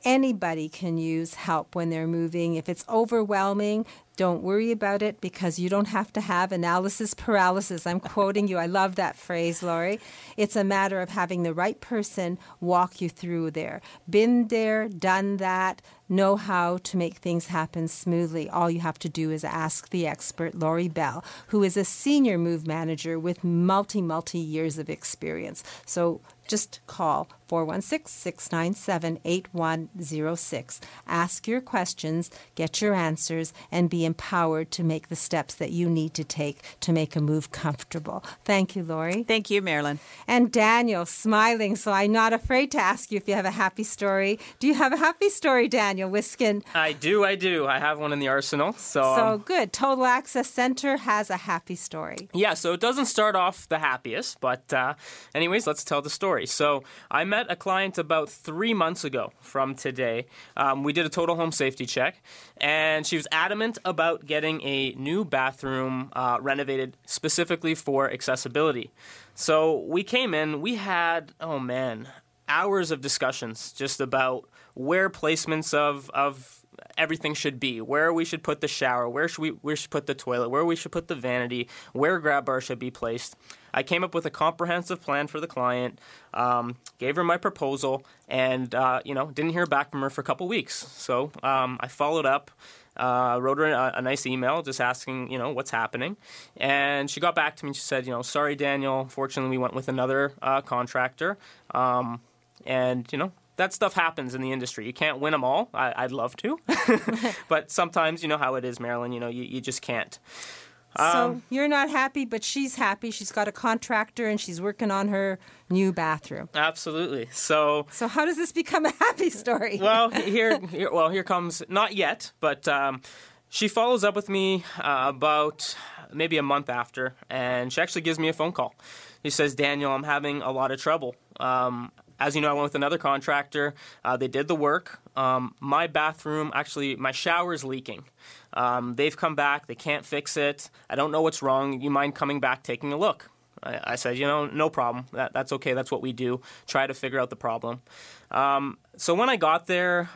Anybody can use help when they're moving. If it's overwhelming, don't worry about it because you don't have to have analysis paralysis. I'm quoting you. I love that phrase, Lori. It's a matter of having the right person walk you through there. Been there, done that, know how to make things happen smoothly. All you have to do is ask the expert, Lori Bell, who is a senior move manager with multi, multi years of experience. So just call 416 697 8106. Ask your questions, get your answers, and be empowered to make the steps that you need to take to make a move comfortable. Thank you, Lori. Thank you, Marilyn. And Daniel, smiling, so I'm not afraid to ask you if you have a happy story. Do you have a happy story, Daniel Wiskin? I do, I do. I have one in the arsenal. So, so um, good. Total Access Center has a happy story. Yeah, so it doesn't start off the happiest, but uh, anyways, let's tell the story. So I met a client about three months ago from today. Um, we did a total home safety check, and she was adamant about getting a new bathroom uh, renovated specifically for accessibility. So we came in, we had, oh man, hours of discussions just about where placements of, of everything should be, where we should put the shower, where should we, we should put the toilet, where we should put the vanity, where grab bar should be placed. I came up with a comprehensive plan for the client, um, gave her my proposal, and uh, you know didn't hear back from her for a couple weeks. So um, I followed up. Uh, wrote her a, a, nice email just asking, you know, what's happening. And she got back to me and she said, you know, sorry, Daniel. Fortunately, we went with another uh, contractor. Um, and, you know, that stuff happens in the industry. You can't win them all. I, would love to. [laughs] but sometimes, you know how it is, Marilyn. You know, you, you just can't. So um, you're not happy, but she's happy. She's got a contractor and she's working on her new bathroom. Absolutely. So So how does this become a happy story? well, [laughs] here, here well, here comes not yet, but um, she follows up with me uh, about maybe a month after, and she actually gives me a phone call. She says, "Daniel, I'm having a lot of trouble. Um, as you know, I went with another contractor. Uh, they did the work. Um, my bathroom, actually, my shower is leaking. Um, they've come back. They can't fix it. I don't know what's wrong. You mind coming back, taking a look? I, I said, you know, no problem. That, that's okay. That's what we do. Try to figure out the problem. Um, so when I got there,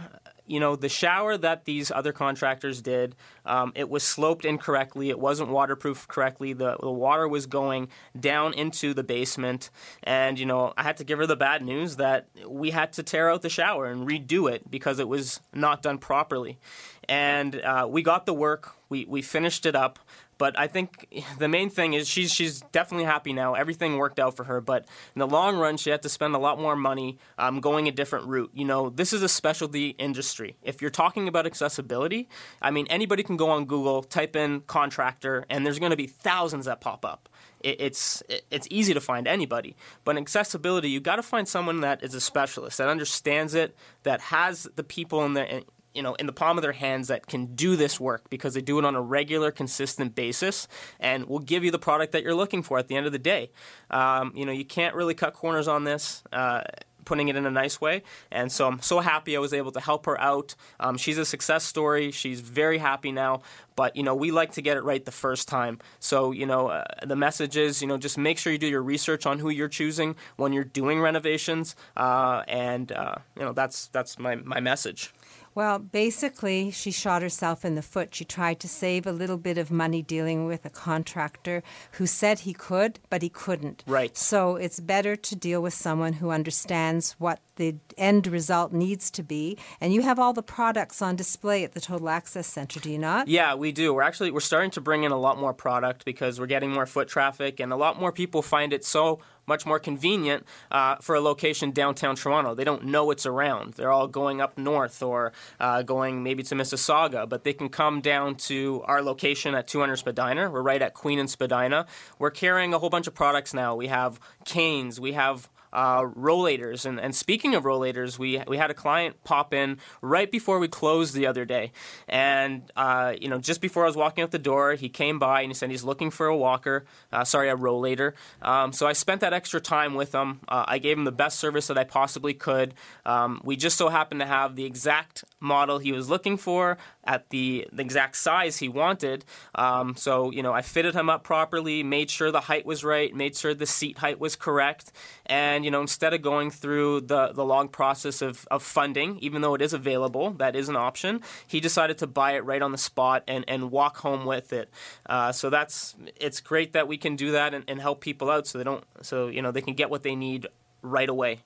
you know, the shower that these other contractors did, um, it was sloped incorrectly. It wasn't waterproof correctly. The, the water was going down into the basement. And, you know, I had to give her the bad news that we had to tear out the shower and redo it because it was not done properly. And uh, we got the work, we, we finished it up. But I think [laughs] the main thing is she's she's definitely happy now. Everything worked out for her. But in the long run, she had to spend a lot more money um, going a different route. You know, this is a specialty industry. If you're talking about accessibility, I mean, anybody can go on Google, type in contractor, and there's going to be thousands that pop up it's it's easy to find anybody. But in accessibility, you got to find someone that is a specialist that understands it, that has the people in the you know in the palm of their hands that can do this work because they do it on a regular, consistent basis, and will give you the product that you're looking for at the end of the day. Um, you know, you can't really cut corners on this. Uh, putting it in a nice way. And so I'm so happy I was able to help her out. Um, she's a success story. She's very happy now. But you know, we like to get it right the first time. So you know, uh, the message is you know just make sure you do your research on who you're choosing when you're doing renovations. Uh, and uh, you know, that's that's my my message. Well, basically, she shot herself in the foot. She tried to save a little bit of money dealing with a contractor who said he could, but he couldn't. Right. So it's better to deal with someone who understands what the end result needs to be. And you have all the products on display at the Total Access Center, do you not? Yeah, we do. We're actually we're starting to bring in a lot more product because we're getting more foot traffic, and a lot more people find it so much more convenient uh, for a location downtown Toronto. They don't know it's around. They're all going up north or uh, going maybe to Mississauga, but they can come down to our location at 200 Spadina. We're right at Queen and Spadina. We're carrying a whole bunch of products now. We have canes, we have uh, rollators. And, and speaking of rollators, we we had a client pop in right before we closed the other day, and uh, you know just before I was walking out the door, he came by and he said he's looking for a walker, uh, sorry, a rollator. Um, so I spent that extra time with him. Uh, I gave him the best service that I possibly could. Um, we just so happened to have the exact model he was looking for at the, the exact size he wanted. Um, so you know I fitted him up properly, made sure the height was right, made sure the seat height was correct, and you know, instead of going through the, the long process of, of funding, even though it is available, that is an option, he decided to buy it right on the spot and, and walk home with it. Uh, so that's it's great that we can do that and, and help people out so they don't so you know they can get what they need right away.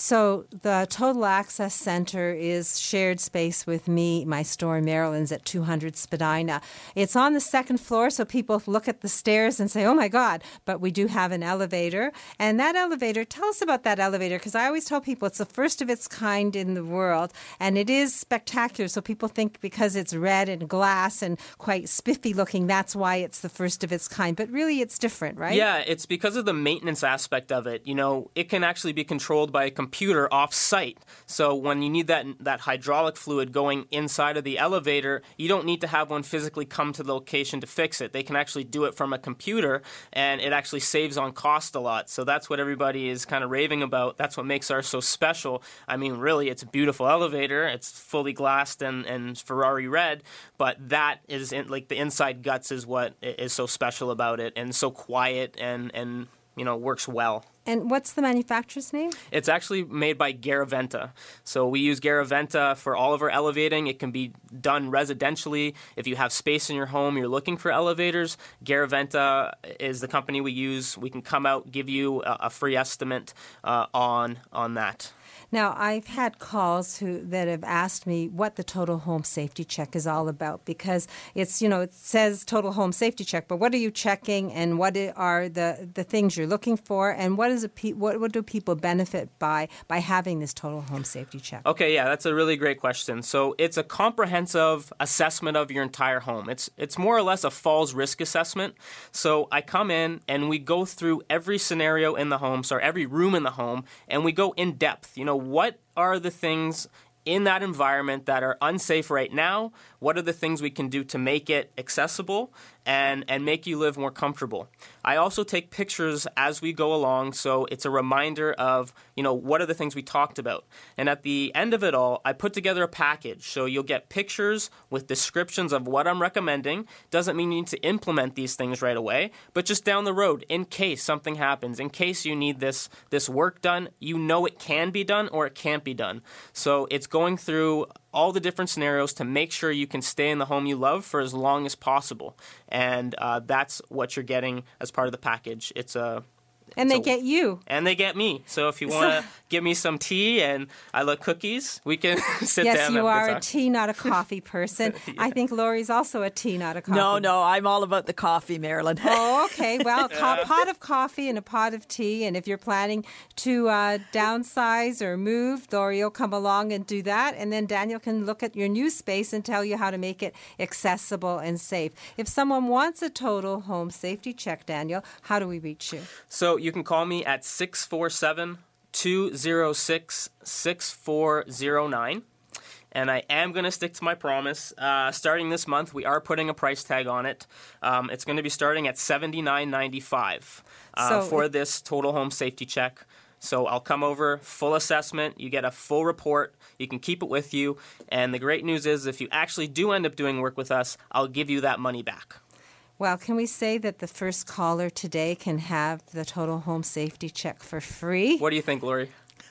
So the Total Access Center is shared space with me, my store in Marilyn's at 200 Spadina. It's on the second floor, so people look at the stairs and say, oh my God, but we do have an elevator. And that elevator, tell us about that elevator, because I always tell people it's the first of its kind in the world, and it is spectacular. So people think because it's red and glass and quite spiffy looking, that's why it's the first of its kind. But really, it's different, right? Yeah, it's because of the maintenance aspect of it. You know, it can actually be controlled by a computer off site. So when you need that that hydraulic fluid going inside of the elevator, you don't need to have one physically come to the location to fix it. They can actually do it from a computer and it actually saves on cost a lot. So that's what everybody is kind of raving about. That's what makes ours so special. I mean, really, it's a beautiful elevator. It's fully glassed and, and Ferrari red, but that is in, like the inside guts is what is so special about it and so quiet and and you know works well. And what's the manufacturer's name? It's actually made by Garaventa. So we use Garaventa for all of our elevating. It can be done residentially. If you have space in your home, you're looking for elevators, Garaventa is the company we use. We can come out, give you a, a free estimate uh, on on that. Now, I've had calls who that have asked me what the total home safety check is all about because it's you know it says total home safety check, but what are you checking and what are the the things you're looking for and what is a pe- what what do people benefit by by having this total home safety check? Okay, yeah, that's a really great question. So it's a comprehensive assessment of your entire home. It's it's more or less a falls risk assessment. So I come in and we go through every scenario in the home, sorry, every room in the home, and we go in depth. You know what are the things in that environment that are unsafe right now? What are the things we can do to make it accessible and, and make you live more comfortable? I also take pictures as we go along, so it's a reminder of, you know, what are the things we talked about. And at the end of it all, I put together a package. So you'll get pictures with descriptions of what I'm recommending. Doesn't mean you need to implement these things right away, but just down the road, in case something happens, in case you need this this work done, you know it can be done or it can't be done. So it's going through all the different scenarios to make sure you can stay in the home you love for as long as possible. And uh, that's what you're getting as part of the package. It's a and they get you. And they get me. So if you want to give me some tea and I love cookies, we can [laughs] sit yes, down. Yes, you are a tea, not a coffee person. [laughs] yeah. I think Lori's also a tea, not a coffee. No, no, I'm all about the coffee, Marilyn. oh, okay. [laughs] Well, a co- pot of coffee and a pot of tea. And if you're planning to uh, downsize or move, Lori will come along and do that. And then Daniel can look at your new space and tell you how to make it accessible and safe. If someone wants a total home safety check, Daniel, how do we reach you? So you can call me at 647 206 6409 and I am going to stick to my promise. Uh, starting this month, we are putting a price tag on it. Um, it's going to be starting at seventy nine ninety five uh, so for this total home safety check. So I'll come over, full assessment. You get a full report. You can keep it with you. And the great news is, if you actually do end up doing work with us, I'll give you that money back. Well, can we say that the first caller today can have the total home safety check for free? What do you think, Lori? [laughs]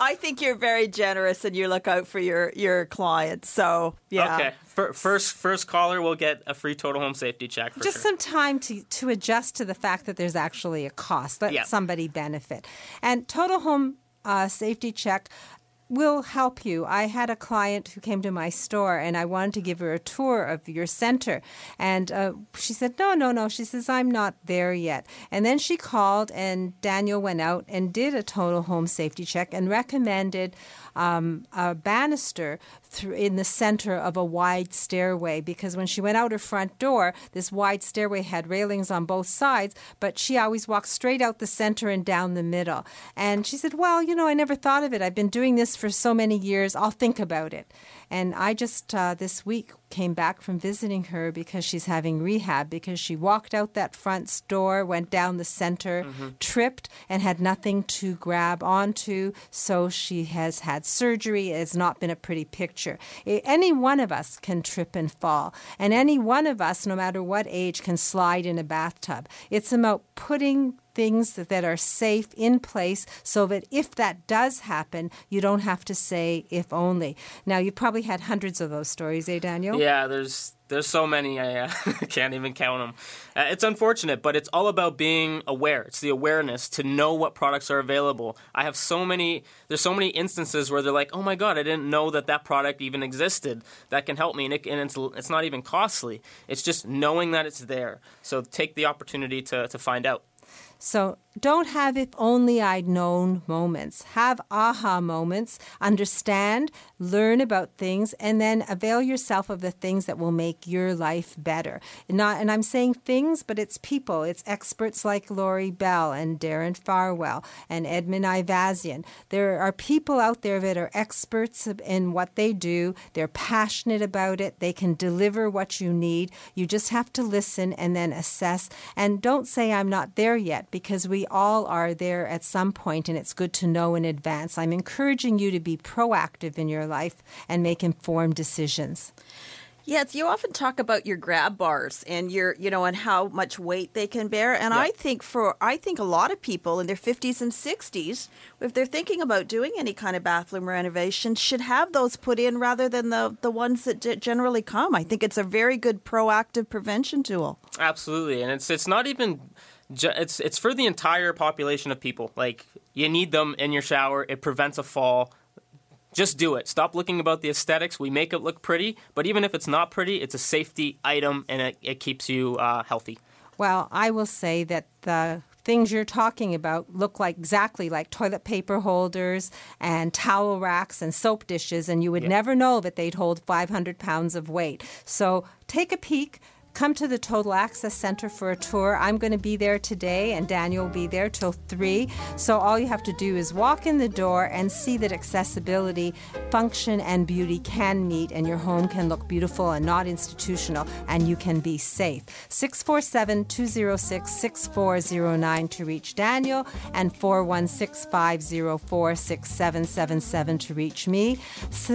I think you're very generous and you look out for your, your clients. So, yeah. Okay. first first caller will get a free total home safety check. Just sure. some time to, to adjust to the fact that there's actually a cost. Let somebody benefit. And total home uh, safety check will help you. I had a client who came to my store and I wanted to give her a tour of your center. And uh, she said, No, no, no. She says, I'm not there yet. And then she called and Daniel went out and did a total home safety check and recommended um, a banister in the center of a wide stairway because when she went out her front door, this wide stairway had railings on both sides, but she always walked straight out the center and down the middle. And she said, Well, you know, I never thought of it. I've been doing this for so many years. I'll think about it. And I just uh, this week came back from visiting her because she's having rehab because she walked out that front door, went down the center, mm-hmm. tripped, and had nothing to grab onto. So she has had surgery. It has not been a pretty picture. Any one of us can trip and fall, and any one of us, no matter what age, can slide in a bathtub. It's about putting things that are safe in place so that if that does happen, you don't have to say if only. Now, you probably had hundreds of those stories, eh, Daniel? Yeah, there's there's so many I uh, [laughs] can't even count them. Uh, it's unfortunate, but it's all about being aware. It's the awareness to know what products are available. I have so many. There's so many instances where they're like, "Oh my god, I didn't know that that product even existed. That can help me." And, it, and it's it's not even costly. It's just knowing that it's there. So take the opportunity to to find out. So don't have if only I'd known moments. Have aha moments. Understand, learn about things, and then avail yourself of the things that will make your life better. Not, and I'm saying things, but it's people. It's experts like Lori Bell and Darren Farwell and Edmund Ivazian. There are people out there that are experts in what they do. They're passionate about it. They can deliver what you need. You just have to listen and then assess. And don't say I'm not there yet because we all are there at some point, and it's good to know in advance. I'm encouraging you to be proactive in your life and make informed decisions. Yes, you often talk about your grab bars and your, you know, and how much weight they can bear. And I think for, I think a lot of people in their 50s and 60s, if they're thinking about doing any kind of bathroom renovation, should have those put in rather than the, the ones that generally come. I think it's a very good proactive prevention tool. Absolutely. And it's, it's not even, it's, it's for the entire population of people. Like, you need them in your shower. It prevents a fall just do it. Stop looking about the aesthetics. We make it look pretty, but even if it's not pretty, it's a safety item and it, it keeps you uh, healthy. Well, I will say that the things you're talking about look like exactly like toilet paper holders and towel racks and soap dishes, and you would never know that they'd hold 500 pounds of weight. So take a peek come to the Total Access Center for a tour. I'm going to be there today, and Daniel will be there till 3. So all you have to do is walk in the door and see that accessibility, function, and beauty can meet, and your home can look beautiful and not institutional, and you can be safe. 647 206 6409 to reach Daniel, and 416 504 6777 to reach me.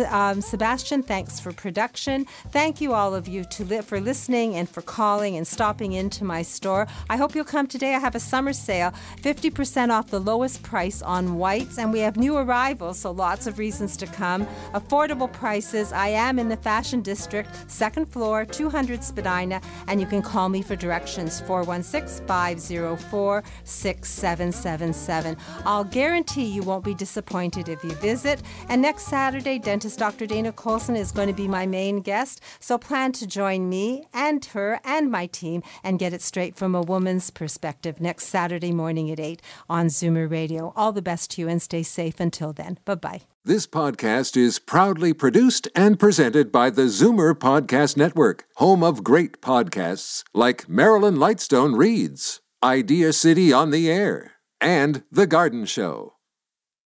Um, Sebastian, thanks for production. Thank you, all of you, to li- for listening and for calling and stopping into my store. I hope you'll come today. I have a summer sale, 50% off the lowest price on whites, and we have new arrivals, so lots of reasons to come. Affordable prices. I am in the Fashion District, second floor, 200 Spadina, and you can call me for directions 416 504 6777. I'll guarantee you won't be disappointed if you visit. And next Saturday, dentist Dr. Dana Colson is going to be my main guest, so plan to join me and her and my team and get it straight from a woman's perspective next Saturday morning at 8 on Zoomer Radio. All the best to you and stay safe until then. Bye bye. This podcast is proudly produced and presented by the Zoomer Podcast Network, home of great podcasts like Marilyn Lightstone Reads, Idea City on the Air, and The Garden Show.